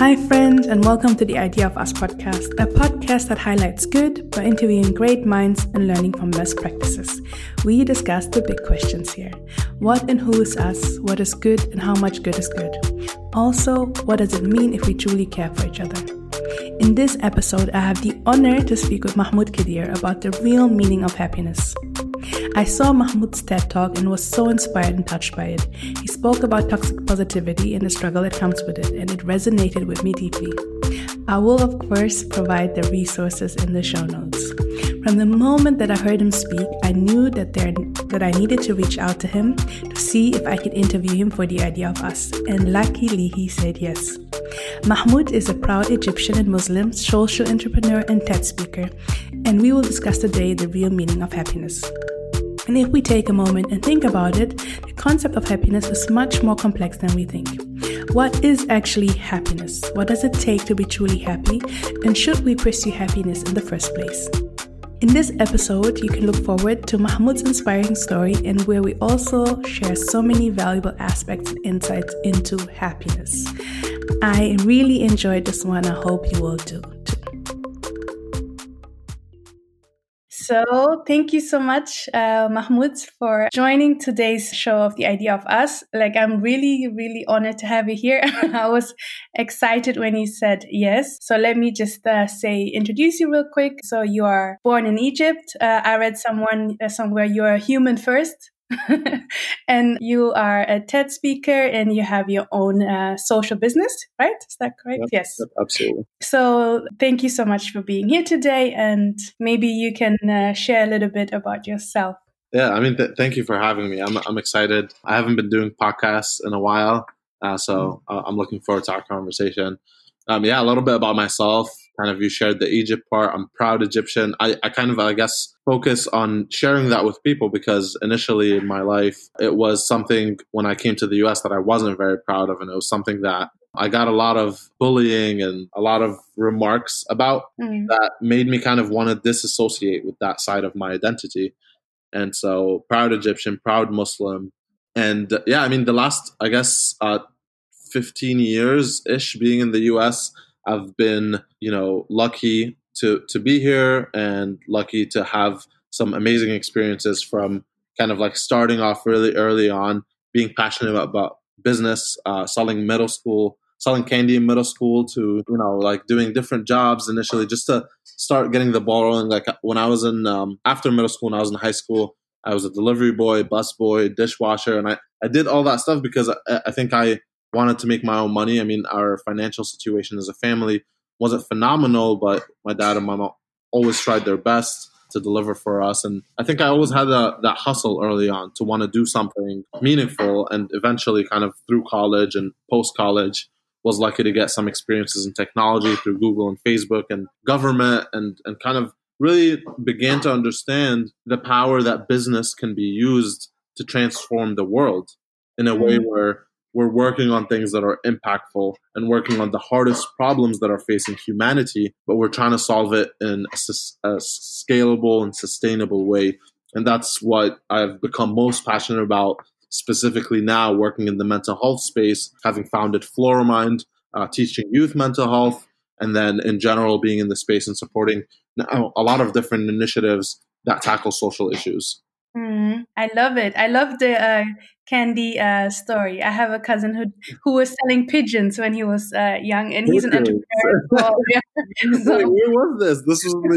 Hi, friends, and welcome to the Idea of Us podcast, a podcast that highlights good by interviewing great minds and learning from best practices. We discuss the big questions here what and who is us, what is good, and how much good is good. Also, what does it mean if we truly care for each other? In this episode, I have the honor to speak with Mahmoud Khedr about the real meaning of happiness. I saw Mahmoud's TED talk and was so inspired and touched by it. He spoke about toxic positivity and the struggle that comes with it, and it resonated with me deeply. I will, of course, provide the resources in the show notes. From the moment that I heard him speak, I knew that there that I needed to reach out to him to see if I could interview him for the idea of us, and luckily he said yes. Mahmoud is a proud Egyptian and Muslim social entrepreneur and TED speaker, and we will discuss today the real meaning of happiness. And if we take a moment and think about it, the concept of happiness is much more complex than we think. What is actually happiness? What does it take to be truly happy? And should we pursue happiness in the first place? In this episode, you can look forward to Mahmoud's inspiring story and where we also share so many valuable aspects and insights into happiness. I really enjoyed this one. I hope you will too. So, thank you so much, uh, Mahmoud, for joining today's show of The Idea of Us. Like, I'm really, really honored to have you here. I was excited when you said yes. So, let me just uh, say, introduce you real quick. So, you are born in Egypt. Uh, I read someone uh, somewhere you are a human first. and you are a TED speaker and you have your own uh, social business, right? Is that correct? Yep, yes. Yep, absolutely. So, thank you so much for being here today. And maybe you can uh, share a little bit about yourself. Yeah, I mean, th- thank you for having me. I'm, I'm excited. I haven't been doing podcasts in a while. Uh, so, mm. uh, I'm looking forward to our conversation. Um, yeah, a little bit about myself kind of you shared the Egypt part. I'm proud Egyptian. I, I kind of, I guess, focus on sharing that with people because initially in my life, it was something when I came to the US that I wasn't very proud of. And it was something that I got a lot of bullying and a lot of remarks about mm. that made me kind of want to disassociate with that side of my identity. And so, proud Egyptian, proud Muslim. And yeah, I mean, the last, I guess, uh, 15 years ish being in the US, I've been, you know, lucky to to be here and lucky to have some amazing experiences from kind of like starting off really early on, being passionate about, about business, uh, selling middle school, selling candy in middle school to you know like doing different jobs initially just to start getting the ball rolling. Like when I was in um, after middle school, when I was in high school, I was a delivery boy, bus boy, dishwasher, and I I did all that stuff because I, I think I wanted to make my own money. I mean, our financial situation as a family wasn't phenomenal, but my dad and my mom always tried their best to deliver for us. And I think I always had a, that hustle early on to want to do something meaningful. And eventually, kind of through college and post college, was lucky to get some experiences in technology through Google and Facebook and government and, and kind of really began to understand the power that business can be used to transform the world in a way mm. where we're working on things that are impactful and working on the hardest problems that are facing humanity, but we're trying to solve it in a, a, scalable and sustainable way. And that's what I've become most passionate about, specifically now working in the mental health space, having founded Floramind, uh, teaching youth mental health, and then in general being in the space and supporting a lot of different initiatives that tackle social issues. Mm, I love it. I love the uh, candy uh, story. I have a cousin who who was selling pigeons when he was uh, young, and he's an entrepreneur. well, yeah. so, Wait, where was this? This was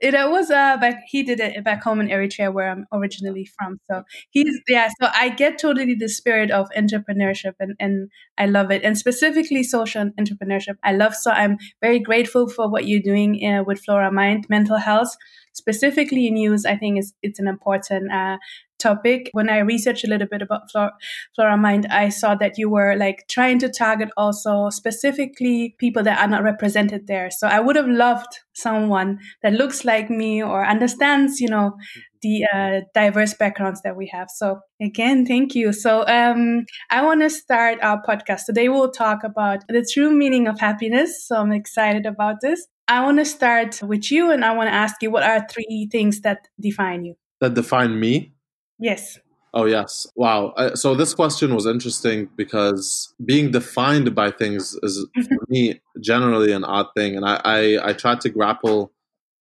it uh, was uh back. He did it back home in Eritrea, where I'm originally from. So he's yeah. So I get totally the spirit of entrepreneurship, and and I love it, and specifically social entrepreneurship. I love. So I'm very grateful for what you're doing uh, with Floramind Mental Health specifically in use, I think is it's an important uh, topic. When I researched a little bit about Floramind, I saw that you were like trying to target also specifically people that are not represented there. So I would have loved someone that looks like me or understands, you know, the uh, diverse backgrounds that we have. So again, thank you. So um, I want to start our podcast today. We'll talk about the true meaning of happiness. So I'm excited about this. I want to start with you and I want to ask you what are three things that define you? That define me? Yes. Oh, yes. Wow. so this question was interesting because being defined by things is, for me, generally an odd thing. And I, I, I tried to grapple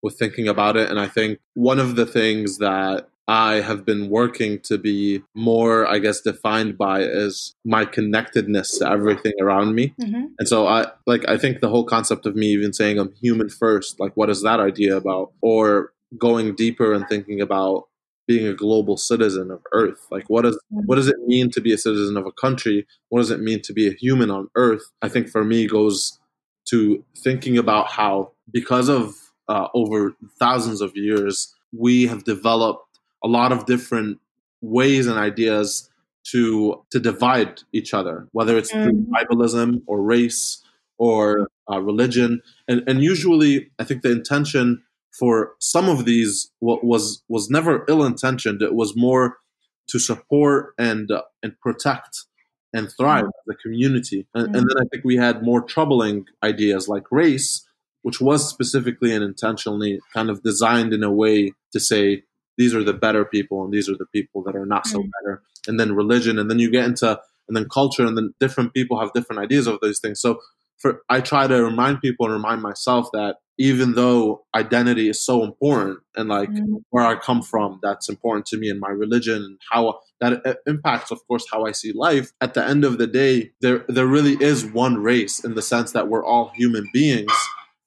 with thinking about it. And I think one of the things that I have been working to be more, I guess, defined by is my connectedness to everything around me. Mm-hmm. And so I like I think the whole concept of me even saying I'm human first, like what is that idea about? Or going deeper and thinking about being a global citizen of Earth. Like what does mm-hmm. what does it mean to be a citizen of a country? What does it mean to be a human on Earth? I think for me goes to thinking about how because of uh, over thousands of years we have developed a lot of different ways and ideas to to divide each other, whether it's through mm-hmm. tribalism or race or uh, religion, and and usually I think the intention for some of these was was never ill intentioned. It was more to support and uh, and protect and thrive as a community. And, mm-hmm. and, then I think we had more troubling ideas like race, which was specifically and intentionally kind of designed in a way to say these are the better people and these are the people that are not so mm. better and then religion and then you get into and then culture and then different people have different ideas of those things so for i try to remind people and remind myself that even though identity is so important and like mm. where i come from that's important to me and my religion and how that impacts of course how i see life at the end of the day there there really is one race in the sense that we're all human beings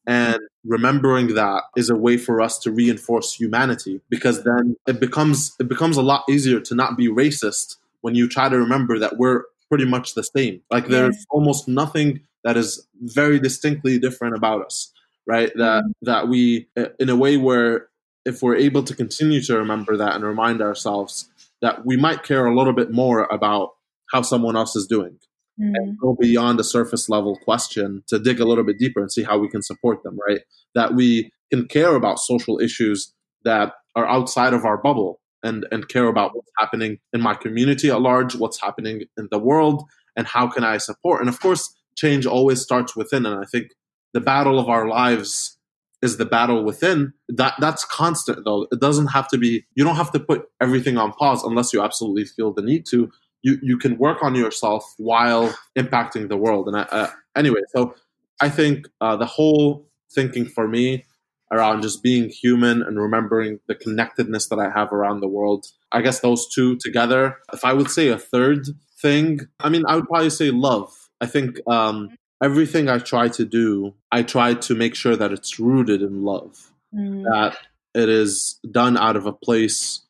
and remembering that is a way for us to reinforce humanity because then it becomes it becomes a lot easier to not be racist when you try to remember that we're pretty much the same. Like there's almost nothing that is very distinctly different about us, right? That mm-hmm. that we in a way where if we're able to continue to remember that and remind ourselves that we might care a little bit more about how someone else is doing mm. and go beyond the surface level question to dig a little bit deeper and see how we can support them, right? That we can care about social issues that are outside of our bubble and, and care about what's happening in my community at large, what's happening in the world, and how can I support. And of course, change always starts within. And I think the battle of our lives is the battle within that that's constant though it doesn't have to be you don't have to put everything on pause unless you absolutely feel the need to you you can work on yourself while impacting the world. And I, uh, anyway, so I think uh, the whole thinking for me around just being human and remembering the connectedness that I have around the world. I guess those two together. If I would say a third thing, I mean, I would probably say love. I think um, everything I try to do, I try to make sure that it's rooted in love, mm. that it is done out of a place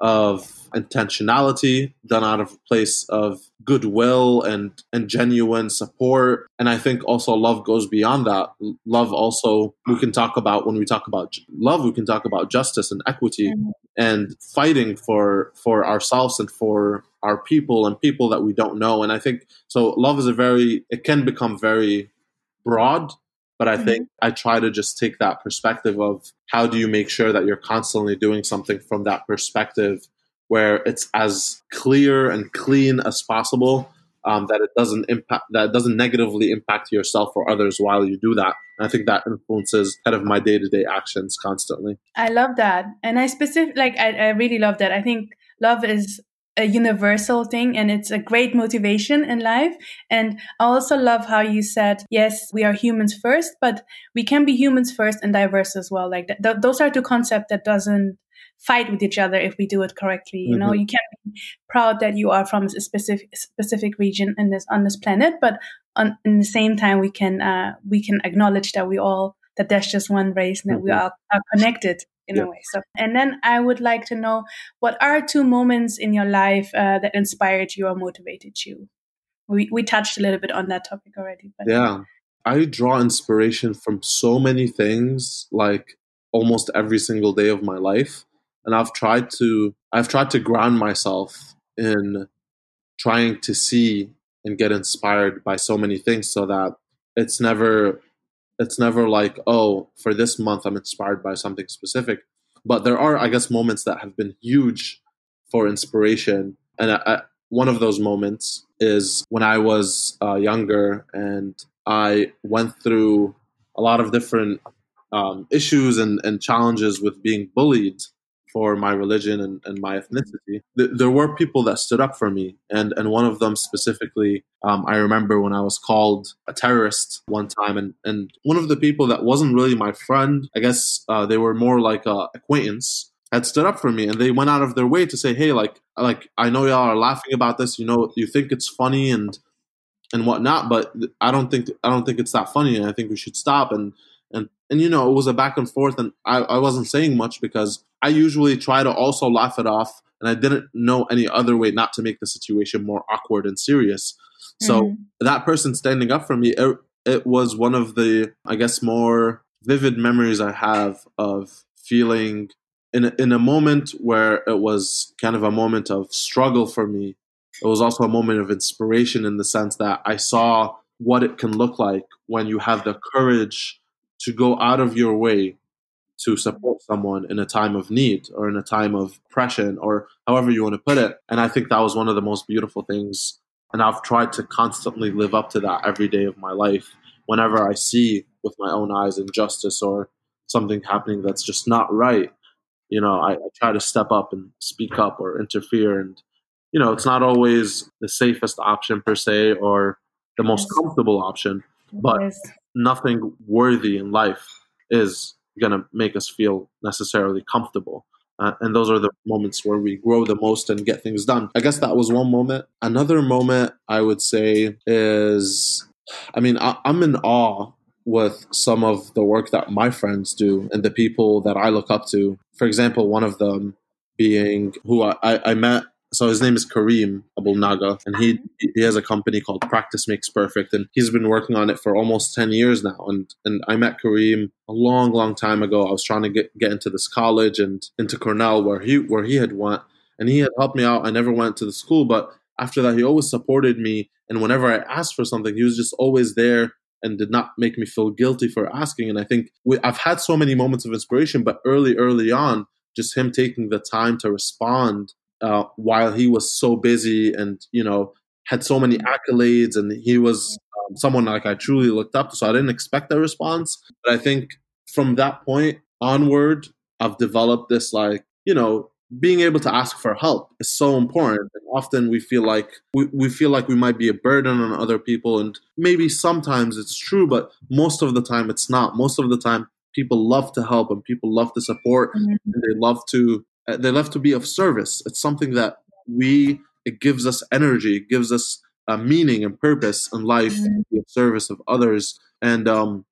of intentionality, done out of a place of goodwill and and genuine support. And I think also love goes beyond that. Love also we can talk about when we talk about love, we can talk about justice and equity mm-hmm. and fighting for for ourselves and for our people and people that we don't know. And I think so love is a very it can become very broad but I think mm-hmm. I try to just take that perspective of how do you make sure that you're constantly doing something from that perspective where it's as clear and clean as possible um, that it doesn't impact that doesn't negatively impact yourself or others while you do that and i think that influences kind of my day-to-day actions constantly i love that and i specific like I, I really love that i think love is a universal thing and it's a great motivation in life. And I also love how you said, yes, we are humans first, but we can be humans first and diverse as well. Like th- those are two concepts that doesn't fight with each other if we do it correctly. You mm-hmm. know, you can't be proud that you are from a specific specific region in this on this planet, but on in the same time we can uh, we can acknowledge that we all that there's just one race and that mm-hmm. we are, are connected in yeah. a way. So, and then I would like to know what are two moments in your life uh, that inspired you or motivated you. We we touched a little bit on that topic already, but yeah. I draw inspiration from so many things, like almost every single day of my life and I've tried to I've tried to ground myself in trying to see and get inspired by so many things so that it's never it's never like oh for this month I'm inspired by something specific. But there are I guess moments that have been huge for inspiration. And I, I, one of those moments is when I was uh, younger and I went through a lot of different um, issues and, and challenges with being bullied for my religion and, and my ethnicity, th- there were people that stood up for me. And, and one of them specifically, um, I remember when I was called a terrorist one time, and, and one of the people that wasn't really my friend, I guess uh, they were more like a acquaintance, had stood up for me and they went out of their way to say, hey, like, like I know y'all are laughing about this, you know, you think it's funny and and whatnot, but I don't think I don't think it's that funny, and I think we should stop. And and and you know, it was a back and forth, and I, I wasn't saying much because I usually try to also laugh it off, and I didn't know any other way not to make the situation more awkward and serious. So mm-hmm. that person standing up for me, it, it was one of the I guess more vivid memories I have of feeling in a, in a moment where it was kind of a moment of struggle for me it was also a moment of inspiration in the sense that I saw what it can look like when you have the courage to go out of your way to mm-hmm. support someone in a time of need or in a time of oppression or however you want to put it. And I think that was one of the most beautiful things. And I've tried to constantly live up to that every day of my life. Whenever I see with my own eyes injustice or something happening that's just not right, you know, I, I try to step up and speak up or interfere and you know, it's not always the safest option per se or the most comfortable option, but nothing worthy in life is going to make us feel necessarily comfortable. Uh, and those are the moments where we grow the most and get things done. I guess that was one moment. Another moment I would say is, I mean, I, I'm in awe with some of the work that my friends do and the people that I look up to. For example, one of them being who I, I met so his name is Kareem Abul Naga, and uh-huh. he he has a company called Practice Makes Perfect, and he's been working on it for almost ten years now. And and I met Karim a long, long time ago. I was trying to get get into this college and into Cornell where he where he had went, and he had helped me out. I never went to the school, but after that, he always supported me. And whenever I asked for something, he was just always there and did not make me feel guilty for asking. And I think we, I've had so many moments of inspiration, but early, early on, just him taking the time to respond uh, while he was so busy and you know had so many accolades and he was um, someone like I truly looked up to. So I didn't expect a response, but I think from that point onward, I've developed this like you know being able to ask for help is so important. And often we feel like we, we feel like we might be a burden on other people, and maybe sometimes it's true, but most of the time it's not. Most of the time people love to help and people love to support mm-hmm. and they love to uh, they love to be of service. It's something that we, it gives us energy, it gives us a meaning and purpose in life, mm-hmm. the service of others. And um,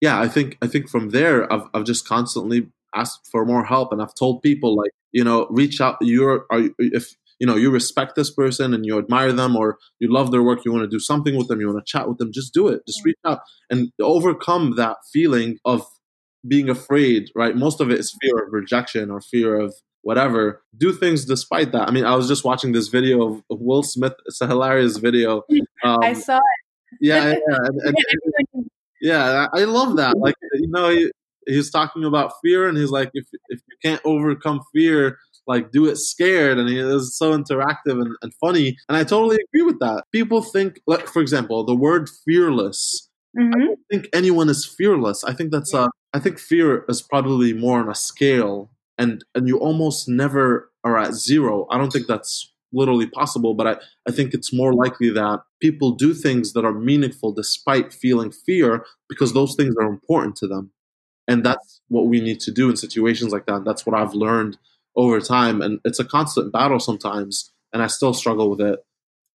yeah, I think I think from there, I've I've just constantly asked for more help, and I've told people like, you know, reach out. You're are if you know you respect this person and you admire them or you love their work you want to do something with them you want to chat with them just do it just reach out and overcome that feeling of being afraid right most of it is fear of rejection or fear of whatever, do things despite that. I mean, I was just watching this video of Will Smith. It's a hilarious video. Um, I saw it. Yeah, yeah, and, and, and, yeah. I love that. Like, you know, he, he's talking about fear, and he's like, if if you can't overcome fear, like do it scared and he is so interactive and, and, funny and i totally agree with that people think like for example the word fearless mm-hmm. i don't think anyone is fearless i think that's uh i think fear is probably more on a scale and and you almost never are at zero. I don't think that's literally possible, but I, I think it's more likely that people do things that are meaningful despite feeling fear because those things are important to them. And that's what we need to do in situations like that. That's what I've learned over time. And it's a constant battle sometimes, and I still struggle with it.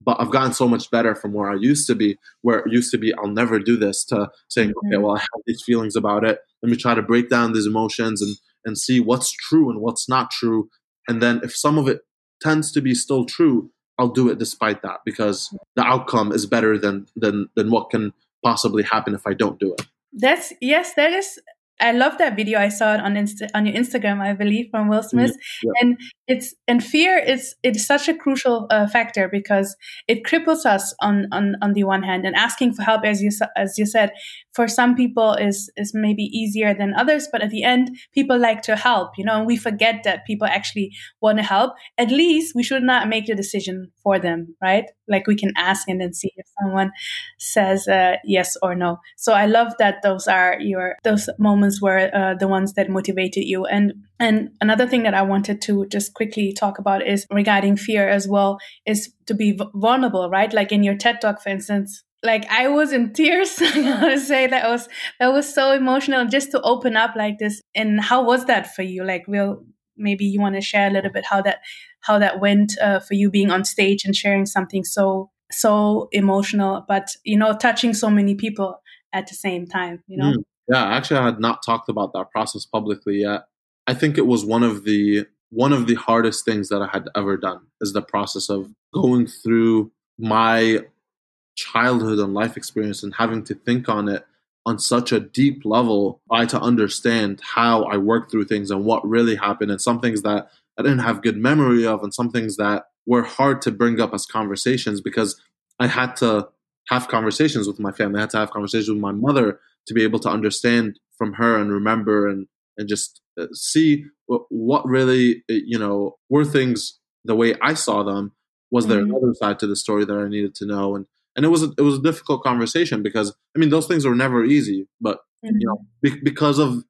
But I've gotten so much better from where I used to be, where it used to be, I'll never do this, to saying, okay, mm-hmm. well, I have these feelings about it. Let me try to break down these emotions and and see what's true and what's not true. And then if some of it tends to be still true, I'll do it despite that because the outcome is better than than than what can possibly happen if I don't do it. That's yes, that is I love that video. I saw it on Insta- on your Instagram, I believe, from Will Smith. Yeah. And it's and fear is it's such a crucial uh, factor because it cripples us on on on the one hand, and asking for help, as you as you said, for some people is is maybe easier than others. But at the end, people like to help, you know, and we forget that people actually want to help. At least we should not make the decision for them, right? Like we can ask and then see if someone says uh, yes or no. So I love that those are your those moments were uh, the ones that motivated you. And and another thing that I wanted to just quickly talk about is regarding fear as well is to be vulnerable, right? Like in your TED talk, for instance, like I was in tears. I gotta say that was that was so emotional just to open up like this. And how was that for you? Like, real maybe you want to share a little bit how that how that went uh, for you being on stage and sharing something so so emotional, but you know, touching so many people at the same time. You know. Mm. Yeah, actually, I had not talked about that process publicly yet. I think it was one of the one of the hardest things that I had ever done is the process of going through my childhood and life experience and having to think on it on such a deep level, I to understand how I worked through things and what really happened, and some things that I didn't have good memory of, and some things that were hard to bring up as conversations because I had to have conversations with my family. I had to have conversations with my mother to be able to understand from her and remember and and just uh, see what really uh, you know were things the way I saw them. Was there mm-hmm. another side to the story that I needed to know? And and it was a, it was a difficult conversation because I mean those things are never easy, but mm-hmm. you know mm-hmm. be, because of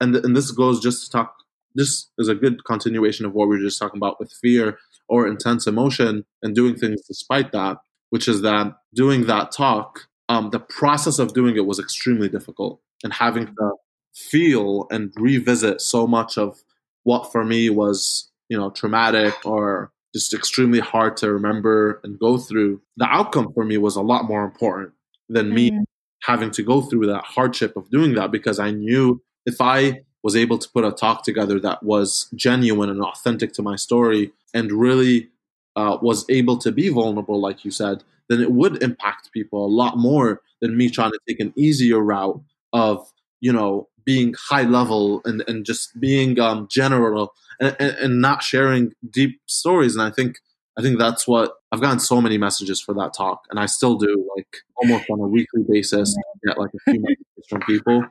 and and this goes just to talk. This is a good continuation of what we were just talking about with fear or intense emotion and doing things despite that, which is that doing that talk, um, the process of doing it was extremely difficult and having to feel and revisit so much of what for me was you know traumatic or just extremely hard to remember and go through. The outcome for me was a lot more important than mm-hmm. me having to go through that hardship of doing that because I knew if I was able to put a talk together that was genuine and authentic to my story and really uh, was able to be vulnerable, like you said, then it would impact people a lot more than me trying to take an easier route of, you know, being high level and, and just being um, general and, and, and not sharing deep stories. And I think I think that's what I've gotten so many messages for that talk, and I still do like almost on a weekly basis. get like a few messages from people,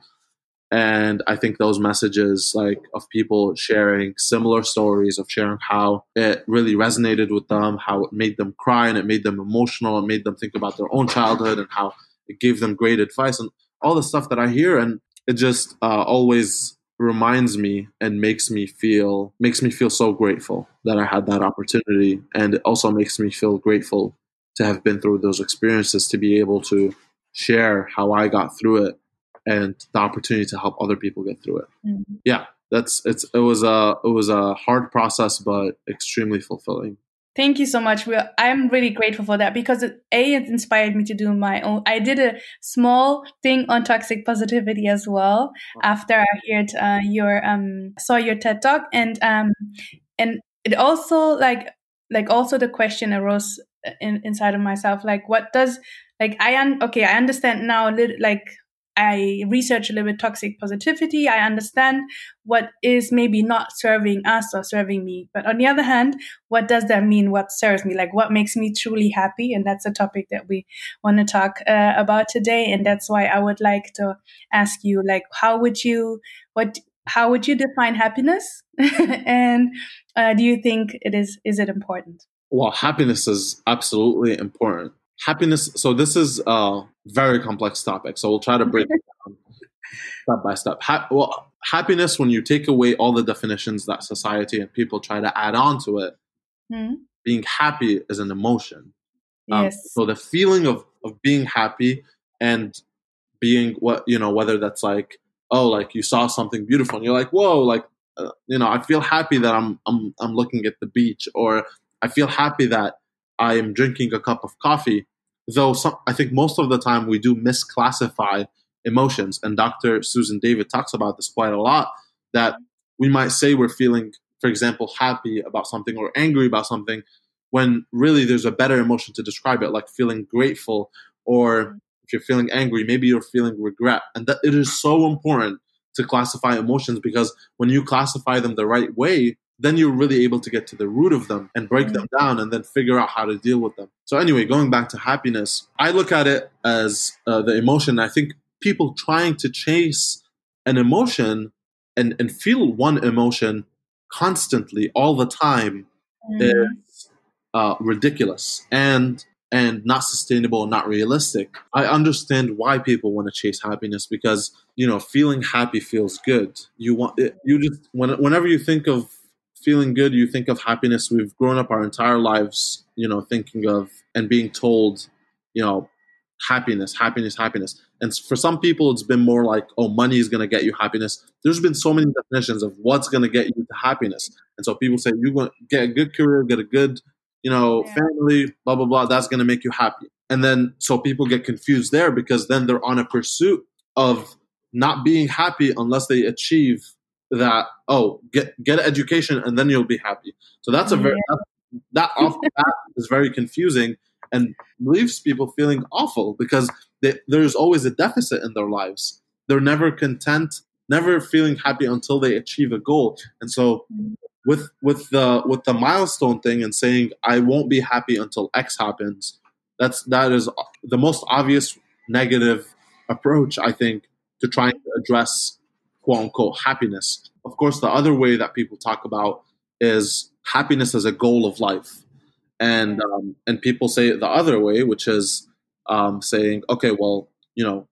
and I think those messages like of people sharing similar stories of sharing how it really resonated with them, how it made them cry and it made them emotional, and made them think about their own childhood and how it gave them great advice and all the stuff that I hear, and it just uh, always reminds me and makes me feel makes me feel so grateful that I had that opportunity. And it also makes me feel grateful to have been through those experiences to be able to share how I got through it and the opportunity to help other people get through it. Mm-hmm. Yeah, that's it's it was a it was a hard process but extremely fulfilling. Thank you so much. I'm really grateful for that because it, a it inspired me to do my own. I did a small thing on toxic positivity as well after I heard uh, your um saw your TED talk and um and it also like like also the question arose in, inside of myself like what does like I un- okay I understand now like I research a little bit toxic positivity. I understand what is maybe not serving us or serving me. But on the other hand, what does that mean? What serves me? Like what makes me truly happy? And that's a topic that we want to talk uh, about today. And that's why I would like to ask you, like, how would you, what, how would you define happiness? and uh, do you think it is, is it important? Well, happiness is absolutely important happiness so this is a very complex topic so we'll try to break it down step by step ha- well happiness when you take away all the definitions that society and people try to add on to it mm-hmm. being happy is an emotion um, yes. so the feeling of, of being happy and being what you know whether that's like oh like you saw something beautiful and you're like whoa like uh, you know i feel happy that i'm i'm i'm looking at the beach or i feel happy that I am drinking a cup of coffee. Though some, I think most of the time we do misclassify emotions, and Dr. Susan David talks about this quite a lot. That we might say we're feeling, for example, happy about something or angry about something, when really there's a better emotion to describe it, like feeling grateful, or if you're feeling angry, maybe you're feeling regret, and that it is so important to classify emotions because when you classify them the right way, then you're really able to get to the root of them and break them mm-hmm. down and then figure out how to deal with them. So, anyway, going back to happiness, I look at it as uh, the emotion. I think people trying to chase an emotion and, and feel one emotion constantly all the time mm. is uh, ridiculous. And and not sustainable, and not realistic. I understand why people want to chase happiness because you know feeling happy feels good. You want it, you just when, whenever you think of feeling good, you think of happiness. We've grown up our entire lives, you know, thinking of and being told, you know, happiness, happiness, happiness. And for some people, it's been more like, oh, money is going to get you happiness. There's been so many definitions of what's going to get you to happiness. And so people say, going to get a good career, get a good, you know, yeah. family, blah, blah, blah. That's going to make you happy. And then so people get confused there because then they're on a pursuit of not being happy unless they achieve that, oh, get, get an education and then you'll be happy. So that's a very, yeah. that, that off the bat is very confusing and leaves people feeling awful because they, there's always a deficit in their lives. They're never content, never feeling happy until they achieve a goal. And so with with the with the milestone thing and saying I won't be happy until X happens, that's that is the most obvious negative approach I think to trying to address quote unquote happiness. Of course, the other way that people talk about is happiness as a goal of life and um, and people say it the other way, which is um, saying, okay, well, you know,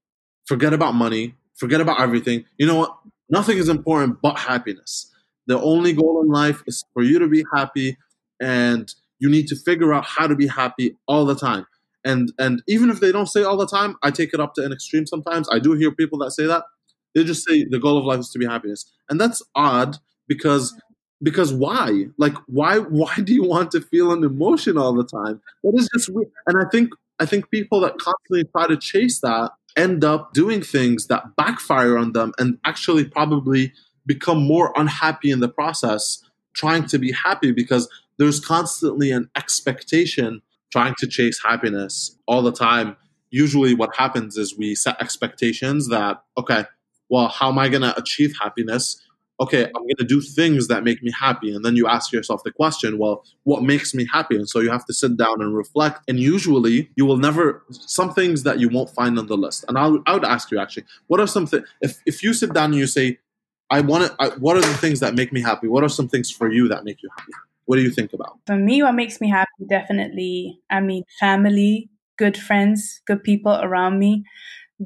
forget about money, forget about everything. You know what? Nothing is important but happiness. The only goal in life is for you to be happy, and you need to figure out how to be happy all the time. And and even if they don't say all the time, I take it up to an extreme. Sometimes I do hear people that say that. They just say the goal of life is to be happiness, and that's odd because because why? Like why why do you want to feel an emotion all the time? That is just weird. And i think i think people that constantly try to chase that end up doing things that backfire on them and actually probably become more unhappy in the process trying to be happy because there's constantly an expectation trying to chase happiness all the time. Usually what happens is we set expectations that okay well how am i going to achieve happiness okay, I'm going to do things that make me happy. And then you ask yourself the question, well, what makes me happy? And so you have to sit down and reflect. And usually you will never, some things that you won't find on the list. And I'll, I would ask you actually, what are some things, if, if you sit down and you say, I want to, I, what are the things that make me happy? What are some things for you that make you happy? What do you think about? For me, what makes me happy, definitely, I mean, family, good friends, good people around me,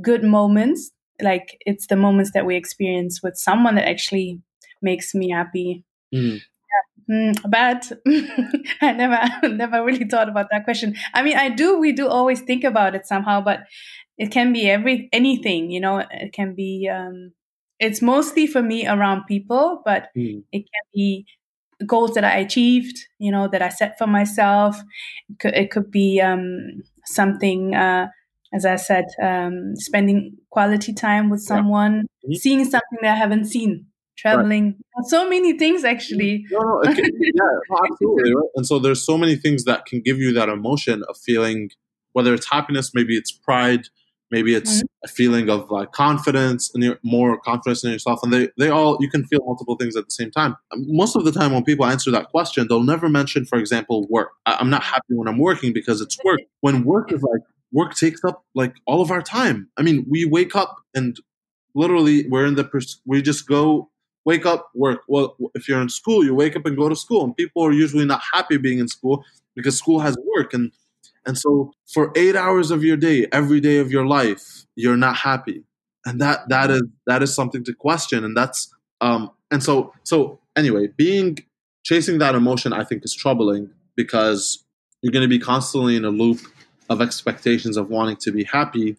good moments like it's the moments that we experience with someone that actually makes me happy. Mm. Yeah. Mm, but I never never really thought about that question. I mean, I do. We do always think about it somehow, but it can be every anything. You know, it can be. Um, it's mostly for me around people, but mm. it can be goals that I achieved. You know, that I set for myself. It could, it could be um, something. Uh, as I said, um, spending quality time with someone, yeah. mm-hmm. seeing something that I haven't seen, traveling, right. so many things actually. No, no, okay. yeah, absolutely. Right? And so there's so many things that can give you that emotion of feeling, whether it's happiness, maybe it's pride, maybe it's mm-hmm. a feeling of like confidence and more confidence in yourself. And they, they all, you can feel multiple things at the same time. Most of the time when people answer that question, they'll never mention, for example, work. I'm not happy when I'm working because it's work. When work is like work takes up like all of our time. I mean, we wake up and literally we're in the pers- we just go wake up work. Well, if you're in school, you wake up and go to school, and people are usually not happy being in school because school has work and and so for eight hours of your day, every day of your life, you're not happy, and that that is that is something to question, and that's um and so so anyway, being chasing that emotion, I think, is troubling because you're going to be constantly in a loop of expectations of wanting to be happy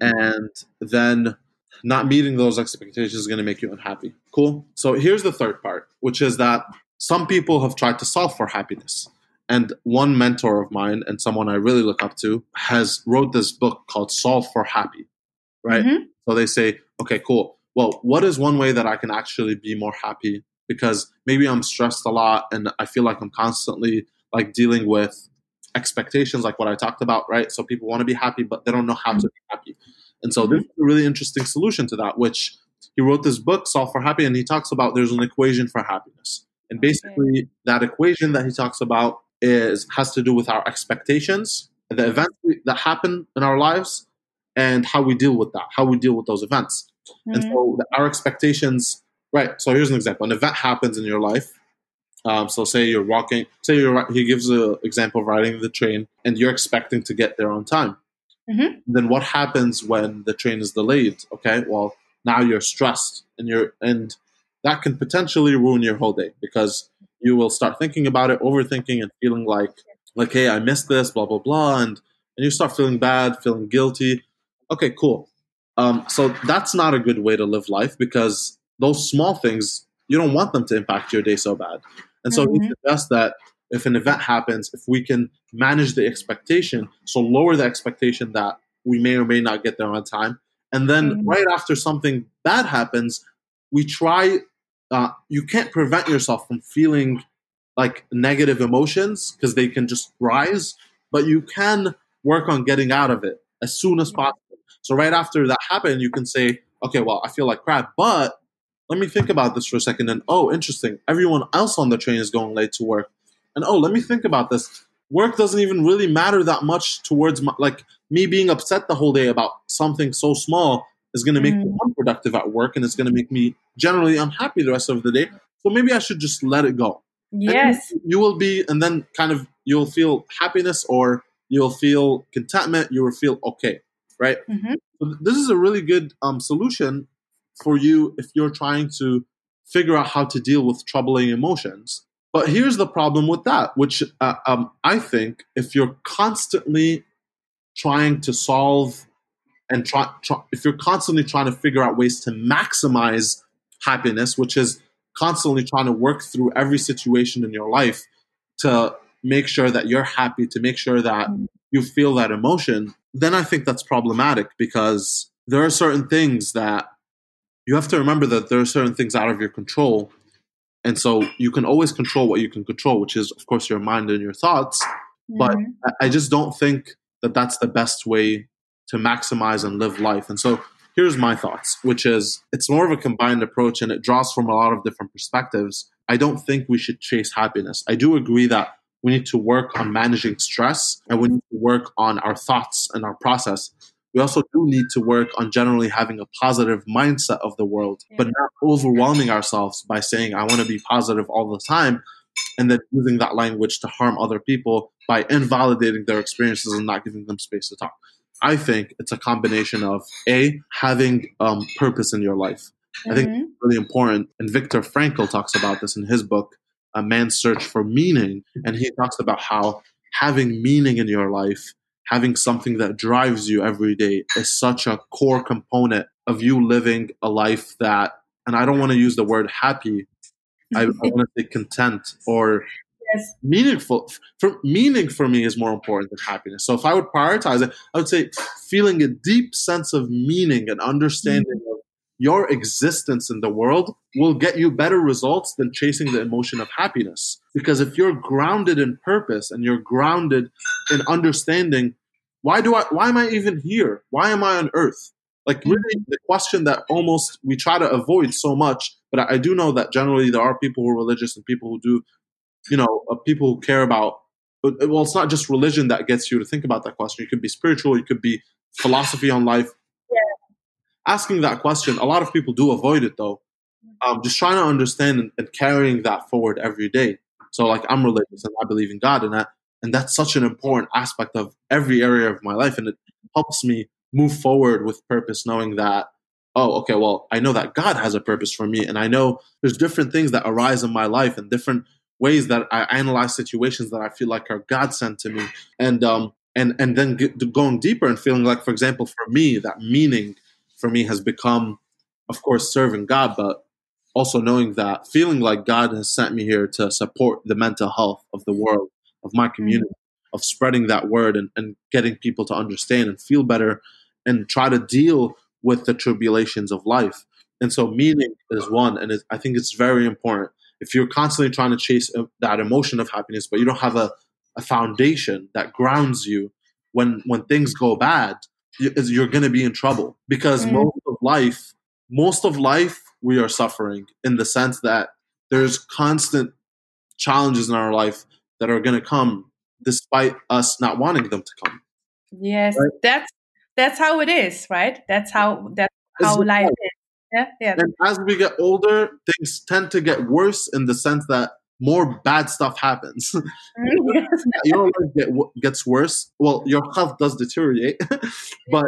and then not meeting those expectations is going to make you unhappy. Cool. So here's the third part, which is that some people have tried to solve for happiness. And one mentor of mine and someone I really look up to has wrote this book called Solve for Happy. Right? Mm-hmm. So they say, okay, cool. Well, what is one way that I can actually be more happy? Because maybe I'm stressed a lot and I feel like I'm constantly like dealing with expectations, like what I talked about, right? So people want to be happy, but they don't know how to be happy. And so this is a really interesting solution to that, which he wrote this book, Solve for Happy, and he talks about there's an equation for happiness. And basically, okay. that equation that he talks about is has to do with our expectations, the events that happen in our lives, and how we deal with that, how we deal with those events. Mm-hmm. And so our expectations, right? So here's an example: an event happens in your life, Um, so say you're walking, say you're he gives an example of riding the train, and you're expecting to get there on time. Mhm. Then what happens when the train is delayed? Okay, well now you're stressed, and you're and that can potentially ruin your whole day because you will start thinking about it, overthinking, and feeling like like hey I missed this, blah blah blah, and and you start feeling bad, feeling guilty. Okay, cool. Um, so that's not a good way to live life because those small things you don't want them to impact your day so bad. And so he Mhm. suggests that if an event happens, if we can manage the expectation, so lower the expectation that we may or may not get there on time, and then Mhm. right after something bad happens, we try. Uh, you can't prevent yourself from feeling like negative emotions because they can just rise, but you can work on getting out of it as soon as possible. So right after that happened, you can say, okay, well, I feel like crap, but let me think about this for a second. And oh, interesting. Everyone else on the train is going late to work. And oh, let me think about this. Work doesn't even really matter that much towards my, like me being upset the whole day about something so small is going to make me Mm. unproductive at work and it's going to make me generally unhappy the rest of the day. So maybe I should just let it go. Yes. you, you will be, and then kind of you'll feel happiness or you'll feel contentment. You will feel okay, right? Mhm. So this is a really good um, solution for you if you're trying to figure out how to deal with troubling emotions. But here's the problem with that, which uh, um, I think if you're constantly trying to solve and try, try, if you're constantly trying to figure out ways to maximize happiness, which is constantly trying to work through every situation in your life to make sure that you're happy, to make sure that Mhm. you feel that emotion, then I think that's problematic because there are certain things that you have to remember that there are certain things out of your control. And so you can always control what you can control, which is, of course, your mind and your thoughts. But Mhm. I- I just don't think that that's the best way to maximize and live life. And so here's my thoughts, which is it's more of a combined approach and it draws from a lot of different perspectives. I don't think we should chase happiness. I do agree that we need to work on managing stress and we need to work on our thoughts and our process. We also do need to work on generally having a positive mindset of the world, but not overwhelming ourselves by saying, I want to be positive all the time and then using that language to harm other people by invalidating their experiences and not giving them space to talk. I think it's a combination of a having um, purpose in your life. I think Mhm. it's really important, and Viktor Frankl talks about this in his book, A Man's Search for Meaning, and he talks about how having meaning in your life, having something that drives you every day, is such a core component of you living a life that, and I don't want to use the word happy. I, I want to say content or Yes. meaningful for meaning for me is more important than happiness so if i would prioritize it i would say feeling a deep sense of meaning and understanding of your existence in the world will get you better results than chasing the emotion of happiness because if you're grounded in purpose and you're grounded in understanding why do i why am i even here why am i on earth like really the question that almost we try to avoid so much but i, do know that generally there are people who are religious and people who do you know, uh, people who care about. but- Well, it's not just religion that gets you to think about that question. You could be spiritual. You could be philosophy on life. Asking that question, a lot of people do avoid it though. Um, just trying to understand and, and carrying that forward every day. So, like, I'm religious and I believe in God, and that, and that's such an important aspect of every area of my life, and it helps me move forward with purpose, knowing that oh, okay, well, I know that God has a purpose for me, and I know there's different things that arise in my life and different ways that I analyze situations that I feel like are God sent to me, and um, and and then get, going deeper and feeling like, for example, for me, that meaning for me has become, of course, serving God, but also knowing that feeling like God has sent me here to support the mental health of the world, of my community, of spreading that word and, and getting people to understand and feel better and try to deal with the tribulations of life. And so, meaning is one, and I think it's very important. If you're constantly trying to chase uh, that emotion of happiness, but you don't have a, a foundation that grounds you when when things go bad, you're going to be in trouble because Mm. most of life, most of life, we are suffering in the sense that there's constant challenges in our life that are going to come despite us not wanting them to come. Yes, Right. that's that's how it is, right? That's how that's how It's- life is. Yeah, yeah. And as we get older, things tend to get worse in the sense that more bad stuff happens. your life get, gets worse. Well, your health does deteriorate, but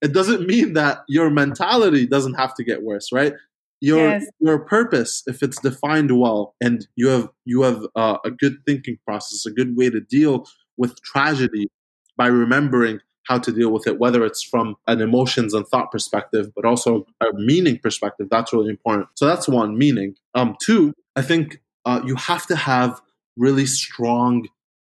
it doesn't mean that your mentality doesn't have to get worse, right? Your Yes. your purpose, if it's defined well, and you have you have uh, a good thinking process, a good way to deal with tragedy by remembering how to deal with it, whether it's from an emotions and thought perspective, but also a meaning perspective. That's really important. So that's one meaning. Um, two, I think uh, you have to have really strong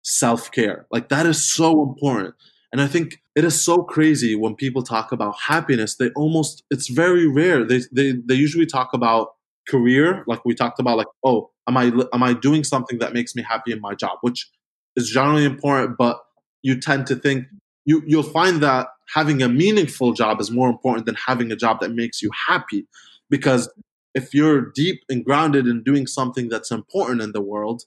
self care. Like that is so important. And I think it is so crazy when people talk about happiness. They almost it's very rare. They they they usually talk about career, like we talked about, like oh, am I am I doing something that makes me happy in my job, which is generally important. But you tend to think you you'll find that having a meaningful job is more important than having a job that makes you happy, because if you're deep and grounded in doing something that's important in the world,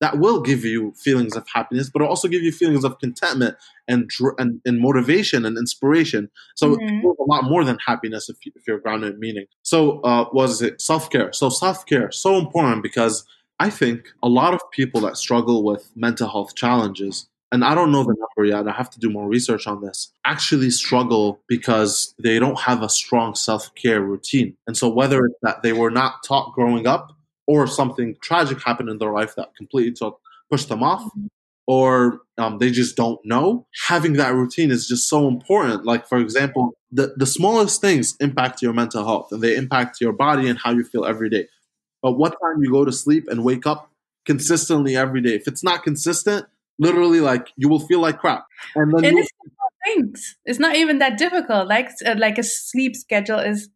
that will give you feelings of happiness, but it'll also give you feelings of contentment and and, and motivation and inspiration. So Mhm. it's a lot more than happiness if, you, if you're grounded in meaning. So uh, what is it? Self care. So self care so important because I think a lot of people that struggle with mental health challenges. And I don't know the number yet. I have to do more research on this. Actually, struggle because they don't have a strong self care routine. And so, whether it's that they were not taught growing up, or something tragic happened in their life that completely took pushed them off or um, they just don't know having that routine is just so important like for example the, the smallest things impact your mental health and they impact your body and how you feel every day but what time you go to sleep and wake up consistently every day if it's not consistent literally like you will feel like crap and then and it's things. It's not even that difficult. Like uh, like a sleep schedule is.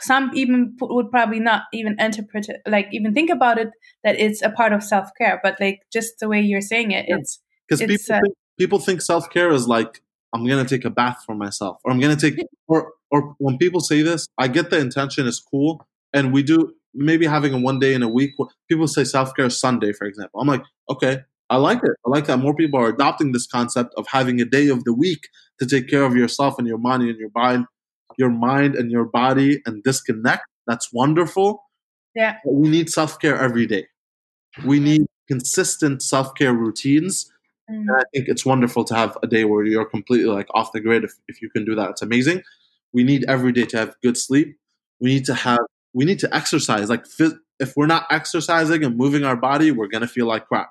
Some even p- would probably not even interpret it, like even think about it that it's a part of self care. But like just the way you're saying it, Yeah. it's because people uh, think, people think self care is like I'm gonna take a bath for myself, or I'm gonna take, or or when people say this, I get the intention is cool, and we do maybe having a one day in a week. People say self care Sunday, for example. I'm like, okay, I like it. I like that more people are adopting this concept of having a day of the week to take care of yourself and your money and your mind, your mind and your body, and disconnect. That's wonderful. yeah, But we need self care every day. We need consistent self care routines Mm. and I think it's wonderful to have a day where you're completely like off the grid. If, if you can do that, it's amazing. We need every day to have good sleep. We need to have, we need to exercise. Like if we're not exercising and moving our body, we're going to feel like crap.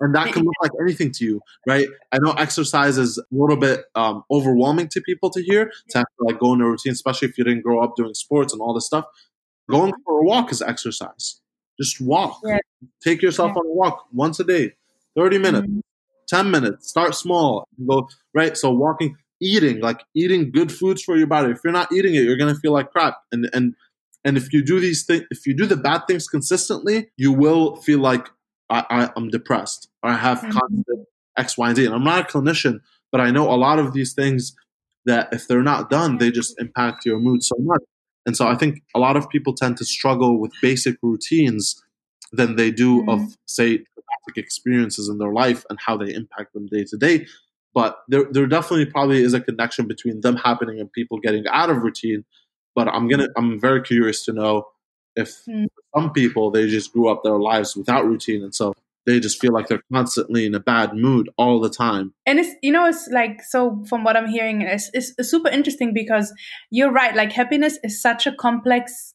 And that can look like anything to you, right? I know exercise is a little bit um, overwhelming to people to hear, to have to like go in a routine, especially if you didn't grow up doing sports and all this stuff. Going for a walk is exercise. Just walk. Yeah. Take yourself Yeah. on a walk once a day, 30 minutes. Mm. 10 minutes start small go right so walking eating like eating good foods for your body if you're not eating it you're going to feel like crap and and and if you do these things if you do the bad things consistently you will feel like i, i'm depressed or i have Mhm. constant x y and z and i'm not a clinician but i know a lot of these things that if they're not done they just impact your mood so much and so i think a lot of people tend to struggle with basic routines than they do Mhm. of say traumatic experiences in their life and how they impact them day to day. But there, there definitely probably is a connection between them happening and people getting out of routine. But I'm gonna, I'm very curious to know if Mm. some people they just grew up their lives without routine, and so they just feel like they're constantly in a bad mood all the time. and it's you know it's like so from what i'm hearing it's, it's, it's super interesting because you're right like happiness is such a complex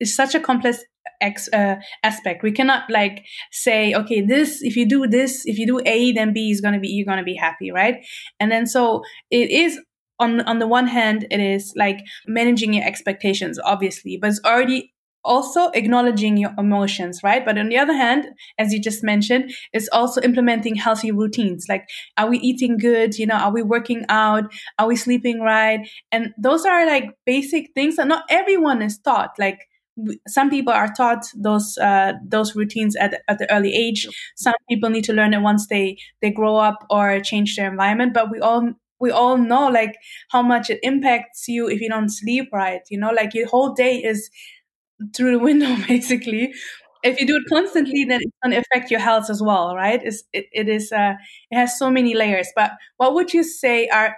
is such a complex ex, uh, aspect we cannot like say okay this if you do this if you do a then b is going to be you're going to be happy right and then so it is on on the one hand it is like managing your expectations obviously but it's already also acknowledging your emotions right? But on the other hand as you just mentioned it's also implementing healthy routines. Like are we eating good? You know are we working out? Are we sleeping right? And those are like basic things that not everyone is taught. Like some people are taught those uh, those routines at, at the early age. Some people need to learn it once they they grow up or change their environment. But we all we all know like how much it impacts you if you don't sleep right you know? Like your whole day is through the window basically. If you do it constantly then it's going to affect your health as well right? It's, it, it is uh, it has so many layers. But what would you say are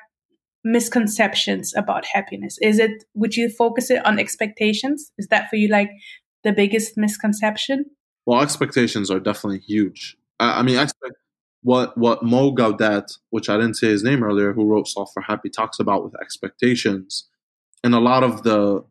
misconceptions about happiness? Is it would you focus it on expectations? Is that for you like the biggest misconception? Well, expectations are definitely huge. I, I mean, expect what what Mo Gawdat, which I didn't say his name earlier, who wrote Solve for Happy, talks about with expectations, and a lot of the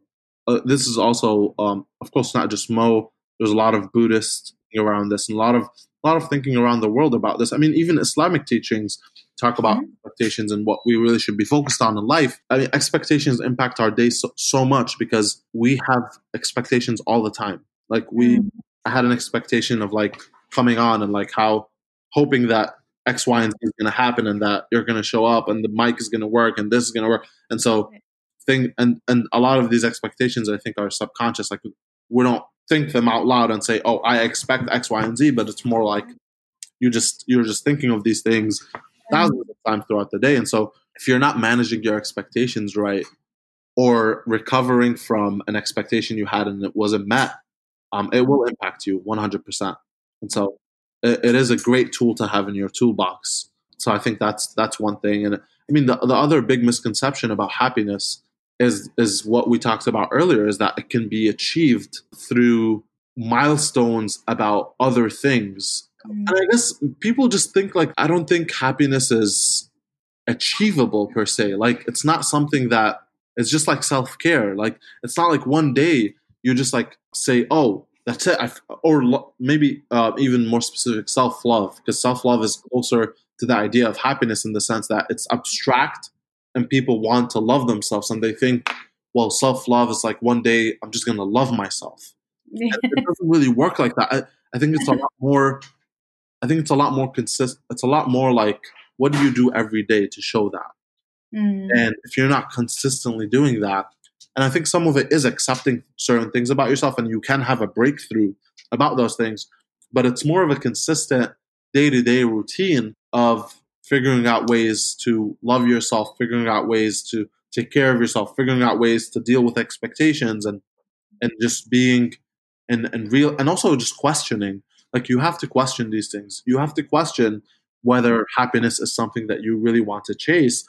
uh, this is also, um, of course, not just Mo. There's a lot of Buddhists around this, and a lot of a lot of thinking around the world about this. I mean, even Islamic teachings talk about mm-hmm. expectations and what we really should be focused on in life. I mean, expectations impact our day so, so much because we have expectations all the time. Like we mm-hmm. had an expectation of like coming on and like how hoping that X, Y, and Z is going to happen and that you're going to show up and the mic is going to work and this is going to work. And so thing and and a lot of these expectations I think are subconscious. Like we don't think them out loud and say, "Oh, I expect X, Y, and Z," but it's more like you just you're just thinking of these things thousands of times throughout the day. And so if you're not managing your expectations right or recovering from an expectation you had and it wasn't met, um, it will impact you 100%. And so it, it is a great tool to have in your toolbox. So I think that's that's one thing. And I mean, the, the other big misconception about happiness is is what we talked about earlier is that it can be achieved through milestones about other things Mm. And I guess people just think like I don't think happiness is achievable per se. Like it's not something that it's just like self care. Like it's not like one day you just like say, oh, that's it. I've, or lo- maybe uh, even more specific, self love, because self love is closer to the idea of happiness in the sense that it's abstract and people want to love themselves and they think, well, self love is like one day I'm just going to love myself. it doesn't really work like that. I, I think it's a lot more I think it's a lot more consistent. It's a lot more like what do you do every day to show that? Mm. And if you're not consistently doing that, and I think some of it is accepting certain things about yourself, and you can have a breakthrough about those things, but it's more of a consistent day to day routine of figuring out ways to love yourself, figuring out ways to take care of yourself, figuring out ways to deal with expectations and and just being and and real and also just questioning like you have to question these things. You have to question whether happiness is something that you really want to chase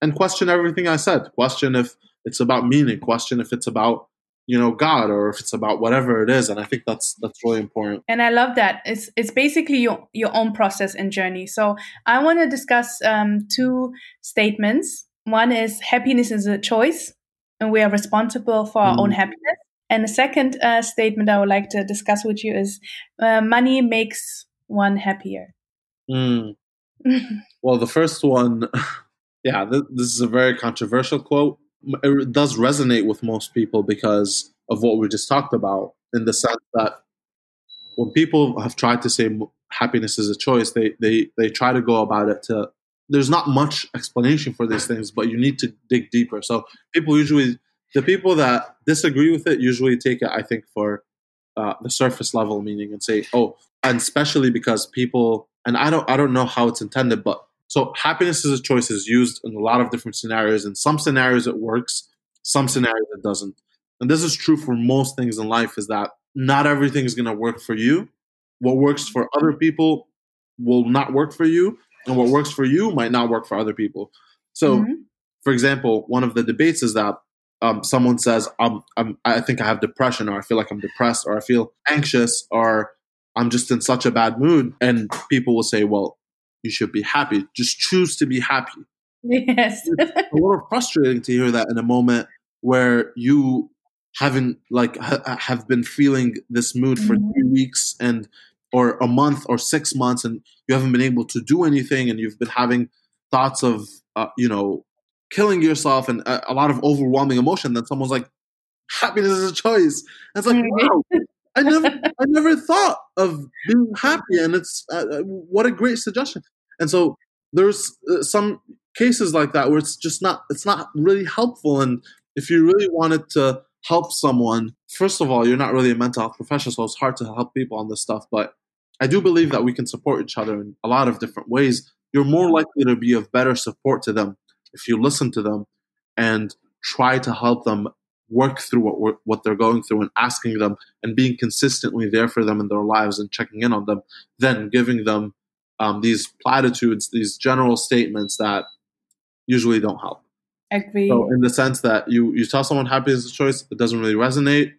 and question everything I said. Question if it's about meaning, question if it's about you know god or if it's about whatever it is and i think that's that's really important and i love that it's it's basically your your own process and journey so i want to discuss um, two statements one is happiness is a choice and we are responsible for our mm. own happiness and the second uh, statement I would like to discuss with you is uh, money makes one happier. Mm. well, the first one, yeah, th- this is a very controversial quote. It does resonate with most people because of what we just talked about, in the sense that when people have tried to say happiness is a choice, they, they, they try to go about it to. There's not much explanation for these things, but you need to dig deeper. So people usually the people that disagree with it usually take it, I think, for uh, the surface level meaning and say, oh, and especially because people, and I don't, I don't know how it's intended, but so happiness is a choice is used in a lot of different scenarios. In some scenarios it works, some scenarios it doesn't. And this is true for most things in life is that not everything is going to work for you. What works for other people will not work for you, and what works for you might not work for other people. So, mm-hmm. for example, one of the debates is that um, someone says, I'm, I'm, I think I have depression, or I feel like I'm depressed, or I feel anxious, or I'm just in such a bad mood. And people will say, well, you should be happy. Just choose to be happy. Yes. it's a little frustrating to hear that in a moment where you haven't like ha- have been feeling this mood for mm-hmm. three weeks and or a month or six months and you haven't been able to do anything and you've been having thoughts of uh, you know killing yourself and a, a, lot of overwhelming emotion, that someone's like, happiness is a choice. And it's like, wow, I never, I never thought of being happy, and it's uh, uh, what a great suggestion. And so there's uh, some cases like that where it's just not, it's not really helpful. And if you really wanted to help someone, first of all, you're not really a mental health professional, so it's hard to help people on this stuff. But I do believe that we can support each other in a lot of different ways. You're more likely to be of better support to them if you listen to them and try to help them work through what what they're going through and asking them and being consistently there for them in their lives and checking in on them, then giving them um, these platitudes, these general statements that usually don't help. Agree. So, in the sense that you you tell someone happiness is a choice, it doesn't really resonate.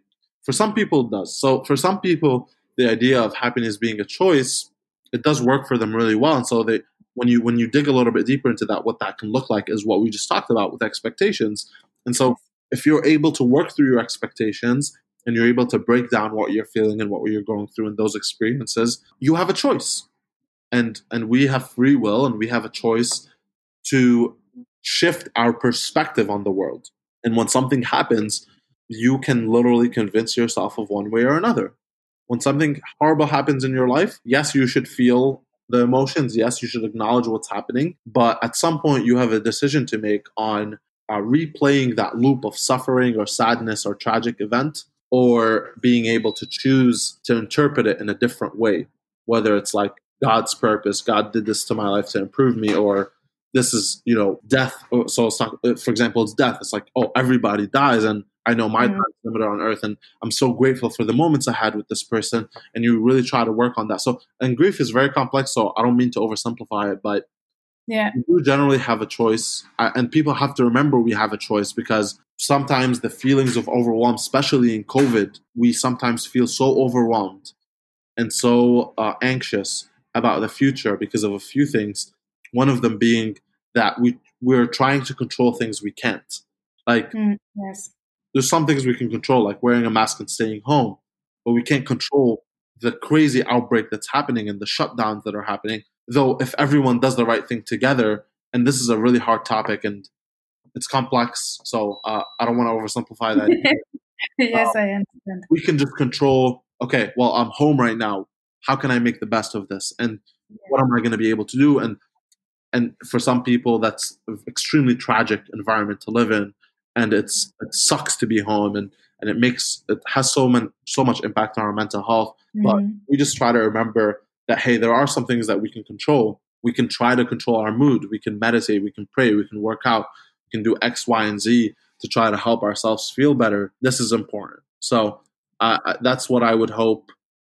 For some people, it does. So, for some people, the idea of happiness being a choice, it does work for them really well. And so they when you when you dig a little bit deeper into that, what that can look like is what we just talked about with expectations. And so if you're able to work through your expectations and you're able to break down what you're feeling and what you're going through in those experiences, you have a choice. And and we have free will and we have a choice to shift our perspective on the world. And when something happens, you can literally convince yourself of one way or another. When something horrible happens in your life, yes, you should feel the emotions. Yes, you should acknowledge what's happening. But at some point, you have a decision to make on uh, replaying that loop of suffering or sadness or tragic event or being able to choose to interpret it in a different way, whether it's like God's purpose, God did this to my life to improve me, or this is, you know, death. So it's not, for example, it's death. It's like, oh, everybody dies. And I know my mm-hmm. time is limited on earth, and I'm so grateful for the moments I had with this person. And you really try to work on that. So, and grief is very complex. So I don't mean to oversimplify it, but yeah, we do generally have a choice, and people have to remember we have a choice because sometimes the feelings of overwhelm, especially in COVID, we sometimes feel so overwhelmed and so uh, anxious about the future because of a few things. One of them being that we we're trying to control things we can't. Like mm, yes there's some things we can control, like wearing a mask and staying home, but we can't control the crazy outbreak that's happening and the shutdowns that are happening. Though, if everyone does the right thing together, and this is a really hard topic and it's complex, so uh, I don't want to oversimplify that. yes, um, I understand. We can just control. Okay, well, I'm home right now. How can I make the best of this? And yeah. what am I going to be able to do? And and for some people, that's an extremely tragic environment to live in and it's it sucks to be home and and it makes it has so much so much impact on our mental health mm-hmm. but we just try to remember that hey there are some things that we can control. We can try to control our mood. We can meditate. We can pray. We can work out. We can do x y and z to try to help ourselves feel better. This is important. So uh, that's what i would hope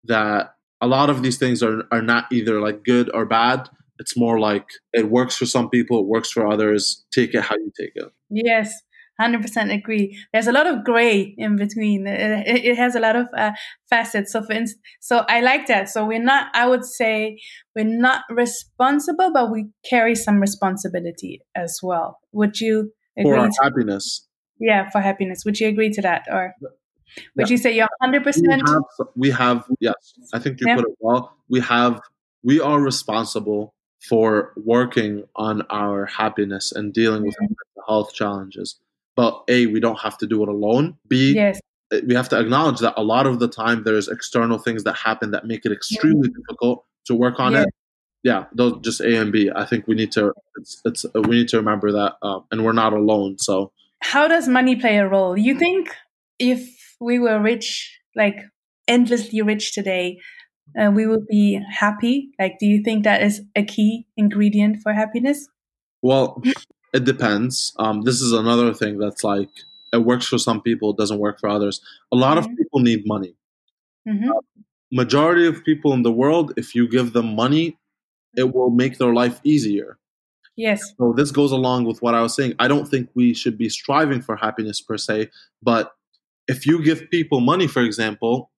that a lot of these things are, are not either like good or bad. It's more like it works for some people. It works for others. Take it how you take it. Yes 100% agree. There's a lot of gray in between. It, it has a lot of uh, facets. So, for instance, so I like that. So we're not, I would say, we're not responsible, but we carry some responsibility as well. Would you agree? For happiness. Yeah, for happiness. Would you agree to that, or would yeah. you say you're 100? percent We have yes. I think you yeah. put it well. We have. We are responsible for working on our happiness and dealing with mm-hmm. health challenges but A, we don't have to do it alone. B, yes. we have to acknowledge that a lot of the time there's external things that happen that make it extremely yeah. difficult to work on yeah. it. Yeah, those just A and B. I think we need to it's, it's we need to remember that, uh, and we're not alone. So, how does money play a role? You think if we were rich, like endlessly rich today, uh, we would be happy? Like, do you think that is a key ingredient for happiness? Well, it depends. Um, this is another thing that's like it works for some people, it doesn't work for others. A lot mm-hmm. of people need money. Mm-hmm. Uh, majority of people in the world, if you give them money, it will make their life easier. Yes. So this goes along with what I was saying. I don't think we should be striving for happiness per se, but if you give people money, for example,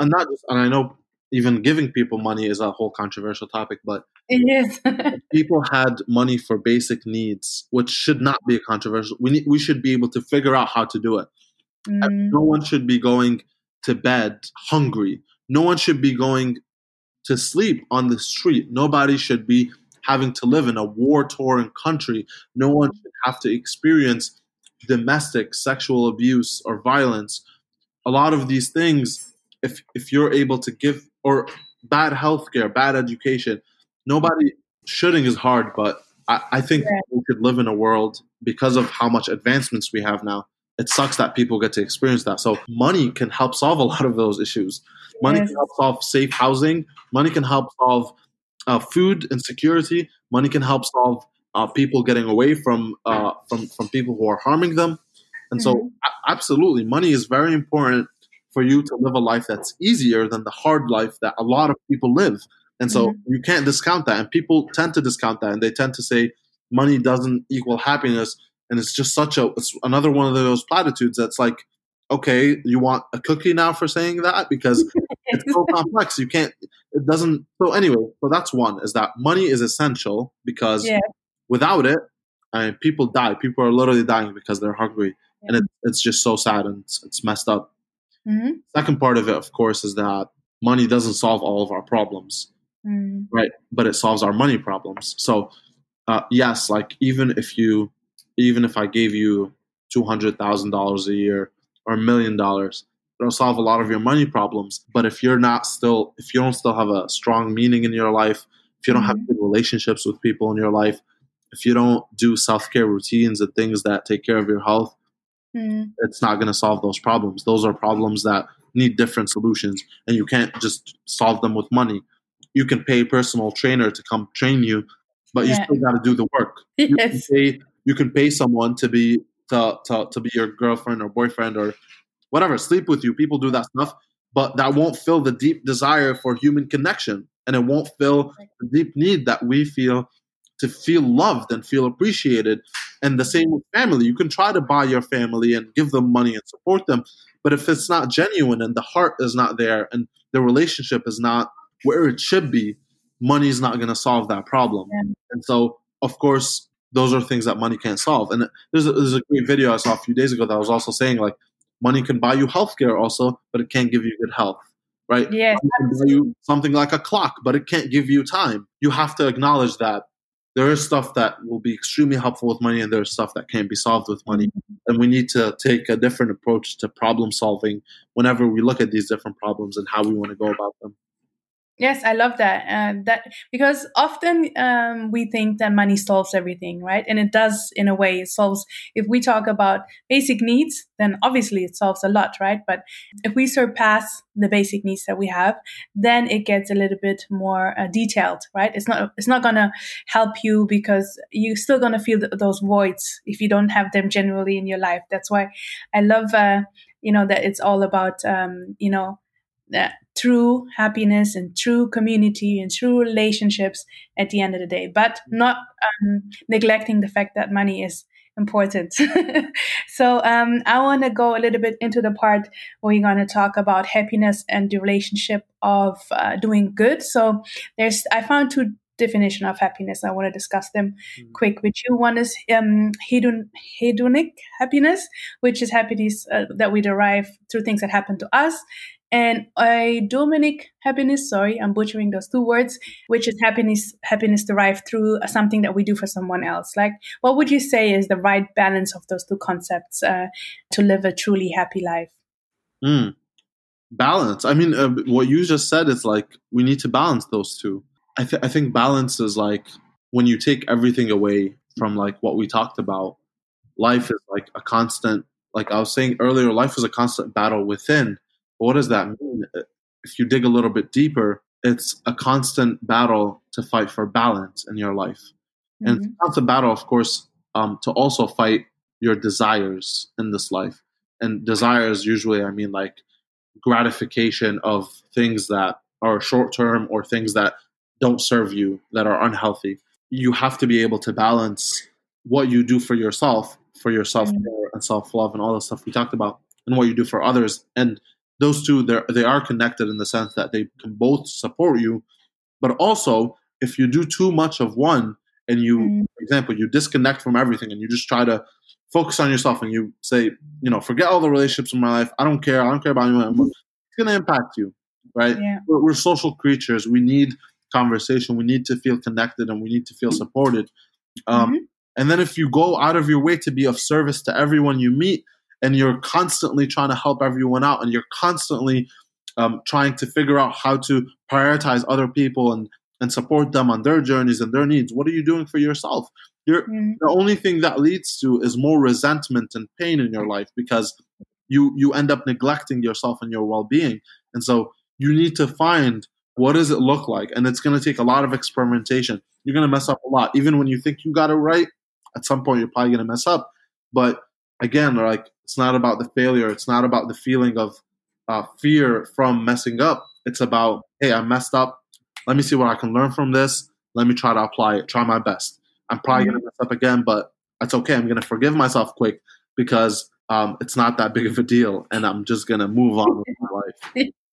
and not just, and I know even giving people money is a whole controversial topic, but it is. people had money for basic needs, which should not be a controversial. We need, we should be able to figure out how to do it. Mm. No one should be going to bed hungry. No one should be going to sleep on the street. Nobody should be having to live in a war torn country. No one should have to experience domestic sexual abuse or violence. A lot of these things, if if you're able to give or bad healthcare, bad education. Nobody shooting is hard, but I, I think yeah. we could live in a world because of how much advancements we have now. It sucks that people get to experience that. So money can help solve a lot of those issues. Money yes. can help solve safe housing. Money can help solve uh, food insecurity. Money can help solve uh, people getting away from uh, from from people who are harming them. And mm-hmm. so, absolutely, money is very important for you to live a life that's easier than the hard life that a lot of people live. And so mm-hmm. you can't discount that. And people tend to discount that and they tend to say money doesn't equal happiness. And it's just such a, it's another one of those platitudes that's like, okay, you want a cookie now for saying that because it's so complex. You can't. It doesn't. So anyway, so that's one is that money is essential because Yeah. without it, I mean, people die. People are literally dying because they're hungry, and it, it's just so sad and it's, it's messed up. Mhm. Second part of it, of course, is that money doesn't solve all of our problems, Mm. right? But it solves our money problems. So, uh, yes, like even if you, even if I gave you two hundred thousand dollars a year or a million dollars, it'll solve a lot of your money problems. But if you're not still, if you don't still have a strong meaning in your life, if you don't have Mhm. good relationships with people in your life, if you don't do self care routines and things that take care of your health, Mm. it's not going to solve those problems. Those are problems that need different solutions, and you can't just solve them with money. You can pay a personal trainer to come train you, but you still got to do the work. You can pay you can pay someone to be to, to to be your girlfriend or boyfriend or whatever, sleep with you. People do that stuff, but that won't fill the deep desire for human connection, and it won't fill the deep need that we feel to feel loved and feel appreciated. And the same with family. You can try to buy your family and give them money and support them, but if it's not genuine and the heart is not there and the relationship is not where it should be, money is not going to solve that problem. Yeah. And so, of course, those are things that money can't solve. And there's a, there's a great video I saw a few days ago that was also saying like money can buy you healthcare also, but it can't give you good health, right? Yeah, can buy you something like a clock, but it can't give you time. You have to acknowledge that there is stuff that will be extremely helpful with money, and there's stuff that can't be solved with money. And we need to take a different approach to problem solving whenever we look at these different problems and how we want to go about them. Yes, I love that. Uh, that because often um, we think that money solves everything, right? And it does in a way. It solves. If we talk about basic needs, then obviously it solves a lot, right? But if we surpass the basic needs that we have, then it gets a little bit more uh, detailed, right? It's not. It's not gonna help you because you're still gonna feel th- those voids if you don't have them generally in your life. That's why I love, uh, you know, that it's all about, um, you know that true happiness and true community and true relationships at the end of the day, but not um, neglecting the fact that money is important. so um, I want to go a little bit into the part where we're going to talk about happiness and the relationship of uh, doing good. So there's I found two definition of happiness. I want to discuss them Mhm. quick with you. One is um, hedon, hedonic happiness, which is happiness uh, that we derive through things that happen to us. And a Dominic happiness, sorry, I'm butchering those two words, which is happiness happiness derived through something that we do for someone else. Like, what would you say is the right balance of those two concepts uh, to live a truly happy life? Mm. Balance. I mean, uh, what you just said is like we need to balance those two. I, th- I think balance is like when you take everything away from like what we talked about. Life is like a constant. Like I was saying earlier, life is a constant battle within. What does that mean? If you dig a little bit deeper, it's a constant battle to fight for balance in your life. And it's Mhm. a battle, of course, um, to also fight your desires in this life. And desires, usually, I mean like gratification of things that are short term or things that don't serve you, that are unhealthy. You have to be able to balance what you do for yourself, for your self care and self love, and all the stuff we talked about, and what you do for others. And those two, they are connected in the sense that they can both support you, but also if you do too much of one and you Mm. for example you disconnect from everything and you just try to focus on yourself and you say you know forget all the relationships in my life. I don't care. I don't care about anyone. Anymore," it's going to impact you right? Yeah. we're, we're social creatures. We need conversation. We need to feel connected and we need to feel supported. Um, Mhm. and then if you go out of your way to be of service to everyone you meet and you're constantly trying to help everyone out and you're constantly um, trying to figure out how to prioritize other people and and support them on their journeys and their needs what are you doing for yourself? You're Mm. the only thing that leads to is more resentment and pain in your life because you you end up neglecting yourself and your well-being and so you need to find what does it look like and it's going to take a lot of experimentation. You're going to mess up a lot. Even when you think you got it right at some point you're probably going to mess up but again like it's not about the failure. It's not about the feeling of uh, fear from messing up. It's about hey i messed up. Let me see what i can learn from this. Let me try to apply it. Try my best. I'm probably going to mess up again but that's okay. I'm going to forgive myself quick because um, it's not that big of a deal, and I'm just gonna move on with my life.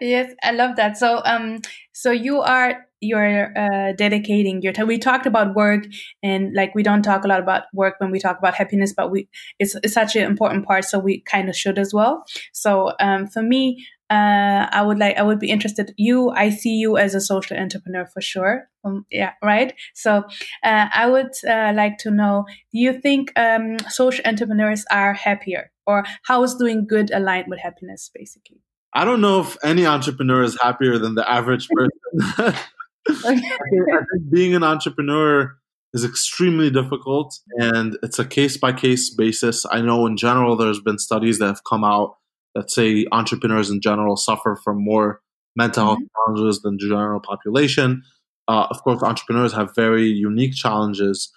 yes, I love that. So, um, so you are you're uh, dedicating your time. We talked about work, and like we don't talk a lot about work when we talk about happiness, but we it's, it's such an important part, so we kind of should as well. So, um, for me, uh, I would like I would be interested. You, I see you as a social entrepreneur for sure. Um, yeah, right. So uh, I would uh, like to know: Do you think um, social entrepreneurs are happier, or how is doing good aligned with happiness, basically? I don't know if any entrepreneur is happier than the average person. I, think, being an entrepreneur is extremely difficult and it's a case by case basis. I know in general there's been studies that have come out that say entrepreneurs in general suffer from more mental health mm-hmm. challenges than the general population. Uh, of course, entrepreneurs have very unique challenges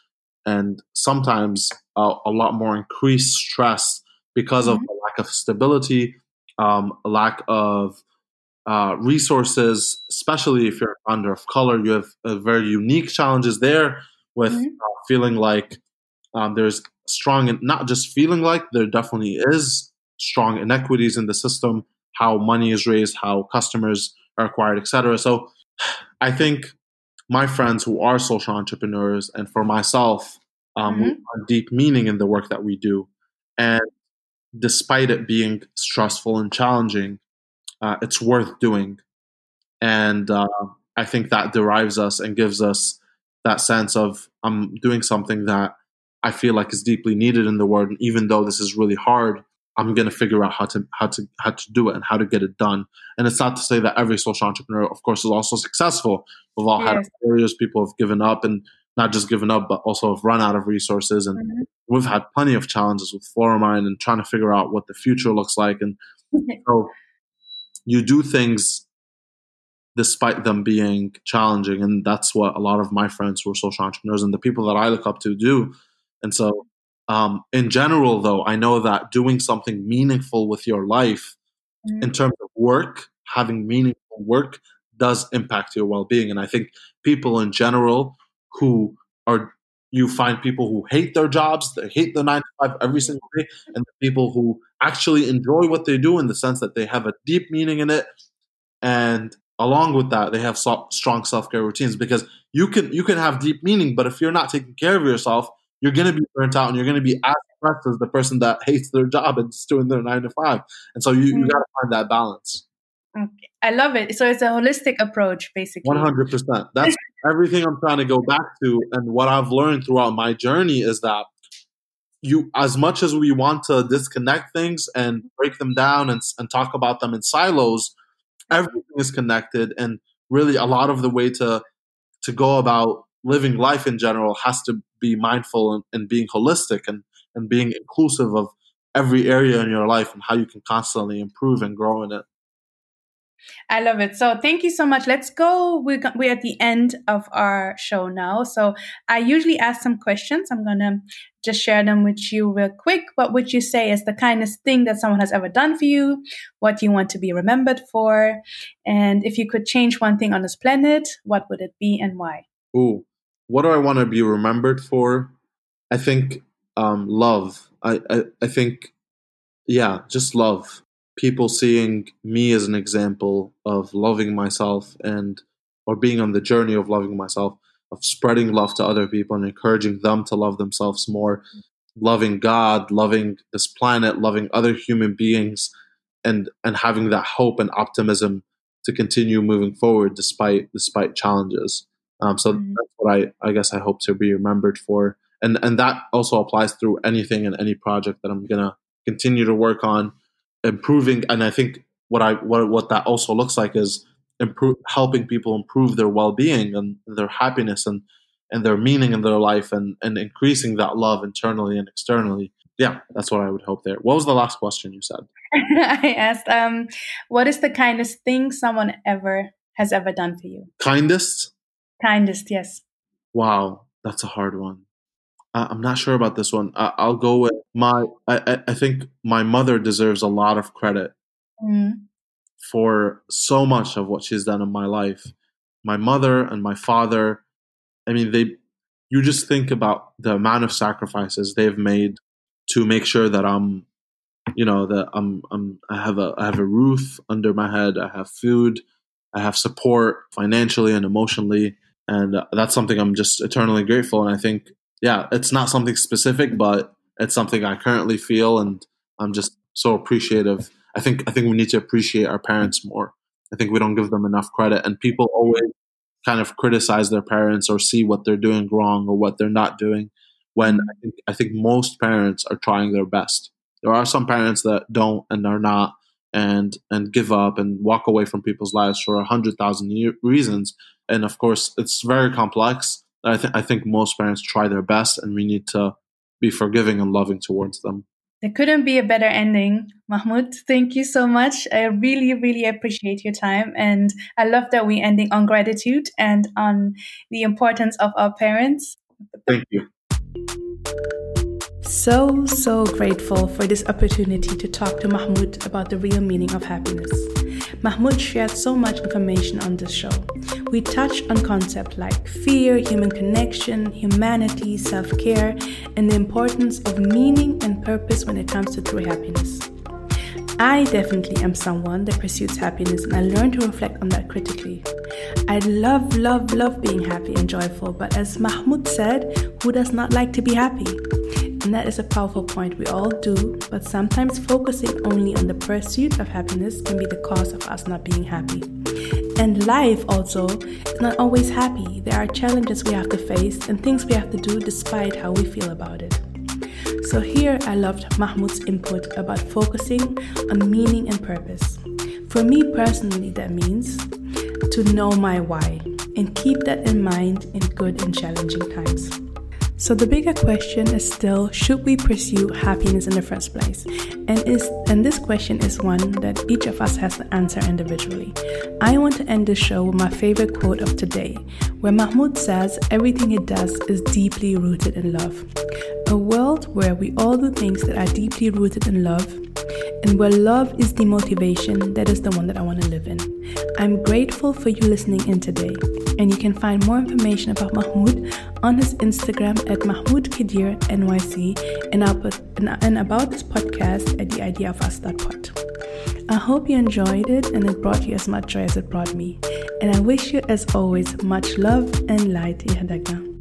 and sometimes uh, a lot more increased stress because mm-hmm. of the lack of stability, um, a lack of uh, resources, especially if you're a founder of color. You have uh, very unique challenges there with mm-hmm. uh, feeling like um, there's strong, and not just feeling like, there definitely is strong inequities in the system, how money is raised, how customers are acquired, etc. So I think my friends who are social entrepreneurs and for myself, um, mm-hmm. deep meaning in the work that we do. And despite it being stressful and challenging, uh, it's worth doing. And uh, I think that derives us and gives us that sense of I'm doing something that I feel like is deeply needed in the world. And even though this is really hard, I'm going to figure out how to how to how to do it and how to get it done. And it's not to say that every social entrepreneur, of course, is also successful. We've all yes. had failures. People have given up, and not just given up, but also have run out of resources. And mm-hmm. we've had plenty of challenges with Floramind and trying to figure out what the future looks like. And so you do things despite them being challenging and that's what a lot of my friends who are social entrepreneurs and the people that i look up to do and so um, in general though i know that doing something meaningful with your life mm-hmm. in terms of work having meaningful work does impact your well-being and i think people in general who are you find people who hate their jobs, they hate the nine to five every single day, and the people who actually enjoy what they do in the sense that they have a deep meaning in it. And along with that, they have so- strong self care routines because you can you can have deep meaning, but if you're not taking care of yourself, you're going to be burnt out and you're going to be as stressed as the person that hates their job and is doing their nine to five. And so you, mm-hmm. you got to find that balance. Okay. I love it. So it's a holistic approach, basically. One hundred percent. That's everything I'm trying to go back to, and what I've learned throughout my journey is that you, as much as we want to disconnect things and break them down and, and talk about them in silos, everything is connected, and really a lot of the way to to go about living life in general has to be mindful and, and being holistic and and being inclusive of every area in your life and how you can constantly improve and grow in it. I love it. So thank you so much. Let's go. We're, we're at the end of our show now. So I usually ask some questions. I'm going to just share them with you real quick. What would you say is the kindest thing that someone has ever done for you? What do you want to be remembered for? And if you could change one thing on this planet, what would it be and why? Ooh, what do I want to be remembered for? I think um, love. I, I, I think, yeah, just love people seeing me as an example of loving myself and or being on the journey of loving myself of spreading love to other people and encouraging them to love themselves more. Loving god loving this planet loving other human beings and and having that hope and optimism to continue moving forward despite despite challenges. Um, so mm-hmm. that's what i i guess i hope to be remembered for. And and that also applies through anything and any project that i'm gonna continue to work on improving and i think what i what, what that also looks like is improve helping people improve their well-being and their happiness and and their meaning in their life and and increasing that love internally and externally. Yeah that's what i would hope there. What was the last question you said? I asked um what is the kindest thing someone ever has ever done for you? Kindest? Kindest yes. Wow that's a hard one I'm not sure about this one. I, will go with my. I, I think my mother deserves a lot of credit mm. for so much of what she's done in my life. My mother and my father. I mean, they. You just think about the amount of sacrifices they've made to make sure that I'm, you know, that I'm, I'm, I have a, I have a roof under my head. I have food. I have support financially and emotionally. And uh, that's something I'm just eternally grateful. And I think, yeah, it's not something specific, but it's something I currently feel. And I'm just so appreciative. I think, I think we need to appreciate our parents more. I think we don't give them enough credit. And people always kind of criticize their parents or see what they're doing wrong or what they're not doing when I think, I think most parents are trying their best. There are some parents that don't and are not and and give up and walk away from people's lives for a hundred thousand reasons. And of course, it's very complex. I think I think most parents try their best, and we need to be forgiving and loving towards them. There couldn't be a better ending, Mahmoud. Thank you so much. I really, really appreciate your time, and I love that we're ending on gratitude and on the importance of our parents. Thank you. So, so grateful for this opportunity to talk to Mahmoud about the real meaning of happiness. Mahmoud shared so much information on this show. We touched on concepts like fear, human connection, humanity, self care, and the importance of meaning and purpose when it comes to true happiness. I definitely am someone that pursues happiness and I learn to reflect on that critically. I love, love, love being happy and joyful, but as Mahmoud said, who does not like to be happy? And that is a powerful point we all do, but sometimes focusing only on the pursuit of happiness can be the cause of us not being happy. And life also is not always happy. There are challenges we have to face and things we have to do despite how we feel about it. So, here I loved Mahmoud's input about focusing on meaning and purpose. For me personally, that means to know my why and keep that in mind in good and challenging times. So the bigger question is still should we pursue happiness in the first place? And is and this question is one that each of us has to answer individually. I want to end the show with my favorite quote of today, where Mahmoud says everything he does is deeply rooted in love. A world where we all do things that are deeply rooted in love and where love is the motivation, that is the one that I want to live in. I'm grateful for you listening in today. And you can find more information about Mahmoud on his Instagram at Mahmoud Khedr NYC and, about this podcast at the idea of us.pod. I hope you enjoyed it and it brought you as much joy as it brought me. And I wish you, as always, much love and light. Yahadagna.